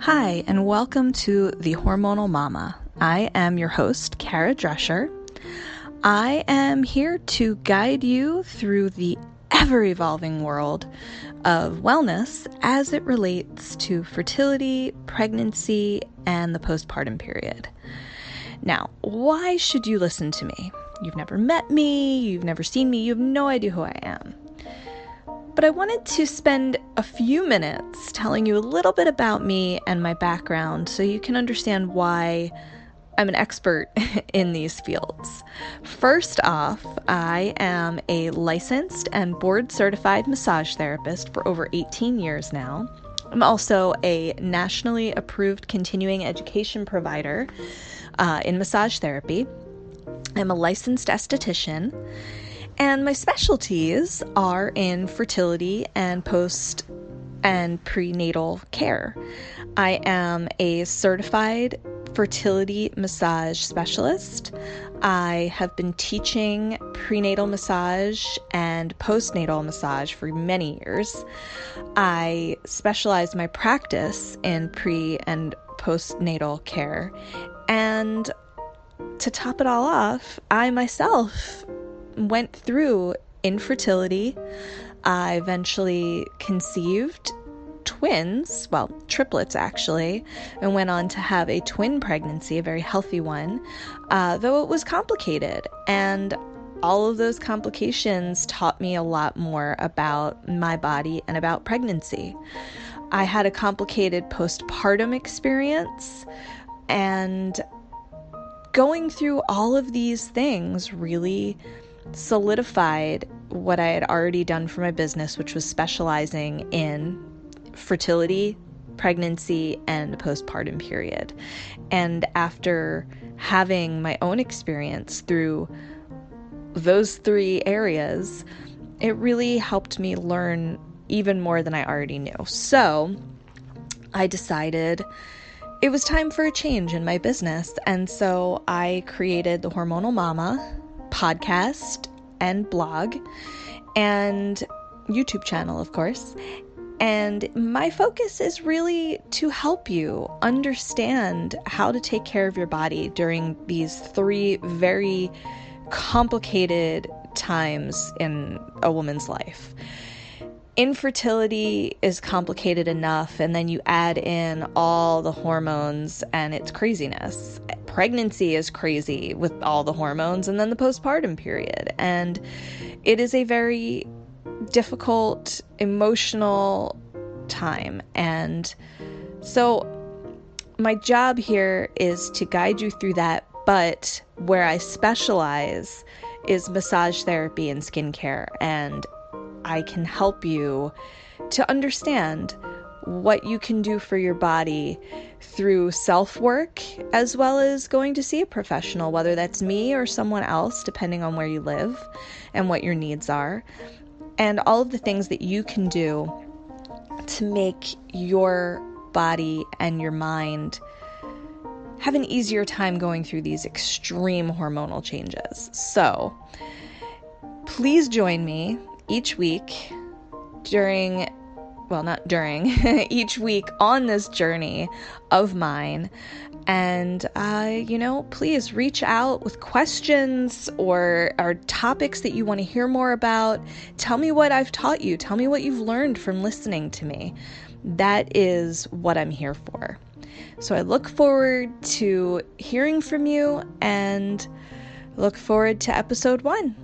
Hi, and welcome to The Hormonal Mama. I am your host, Kara Drescher. I am here to guide you through the ever evolving world of wellness as it relates to fertility, pregnancy, and the postpartum period. Now, why should you listen to me? You've never met me, you've never seen me, you have no idea who I am. But I wanted to spend a few minutes telling you a little bit about me and my background so you can understand why I'm an expert in these fields. First off, I am a licensed and board certified massage therapist for over 18 years now. I'm also a nationally approved continuing education provider uh, in massage therapy. I'm a licensed esthetician and my specialties are in fertility and post and prenatal care. I am a certified fertility massage specialist. I have been teaching prenatal massage and postnatal massage for many years. I specialize my practice in pre and postnatal care. And to top it all off, I myself went through infertility. I eventually conceived twins, well, triplets actually, and went on to have a twin pregnancy, a very healthy one, uh, though it was complicated. And all of those complications taught me a lot more about my body and about pregnancy. I had a complicated postpartum experience, and going through all of these things really solidified what I had already done for my business, which was specializing in fertility, pregnancy, and postpartum period. And after having my own experience through those three areas, it really helped me learn even more than I already knew. So I decided it was time for a change in my business. And so I created the Hormonal Mama podcast and blog and YouTube channel, of course. And my focus is really to help you understand how to take care of your body during these three very complicated times in a woman's life. Infertility is complicated enough, and then you add in all the hormones, and it's craziness pregnancy is crazy with all the hormones and then the postpartum period. And it is a very difficult, emotional time. And so, my job here is to guide you through that, but where I specialize is massage therapy and skincare. And I can help you to understand what you can do for your body through self work as well as going to see a professional, whether that's me or someone else, depending on where you live and what your needs are, and all of the things that you can do to make your body and your mind have an easier time going through these extreme hormonal changes. So, please join me each week during well, not during, each week on this journey of mine. And, uh, you know, please reach out with questions or, or topics that you want to hear more about. Tell me what I've taught you. Tell me what you've learned from listening to me. That is what I'm here for. So I look forward to hearing from you and look forward to episode one.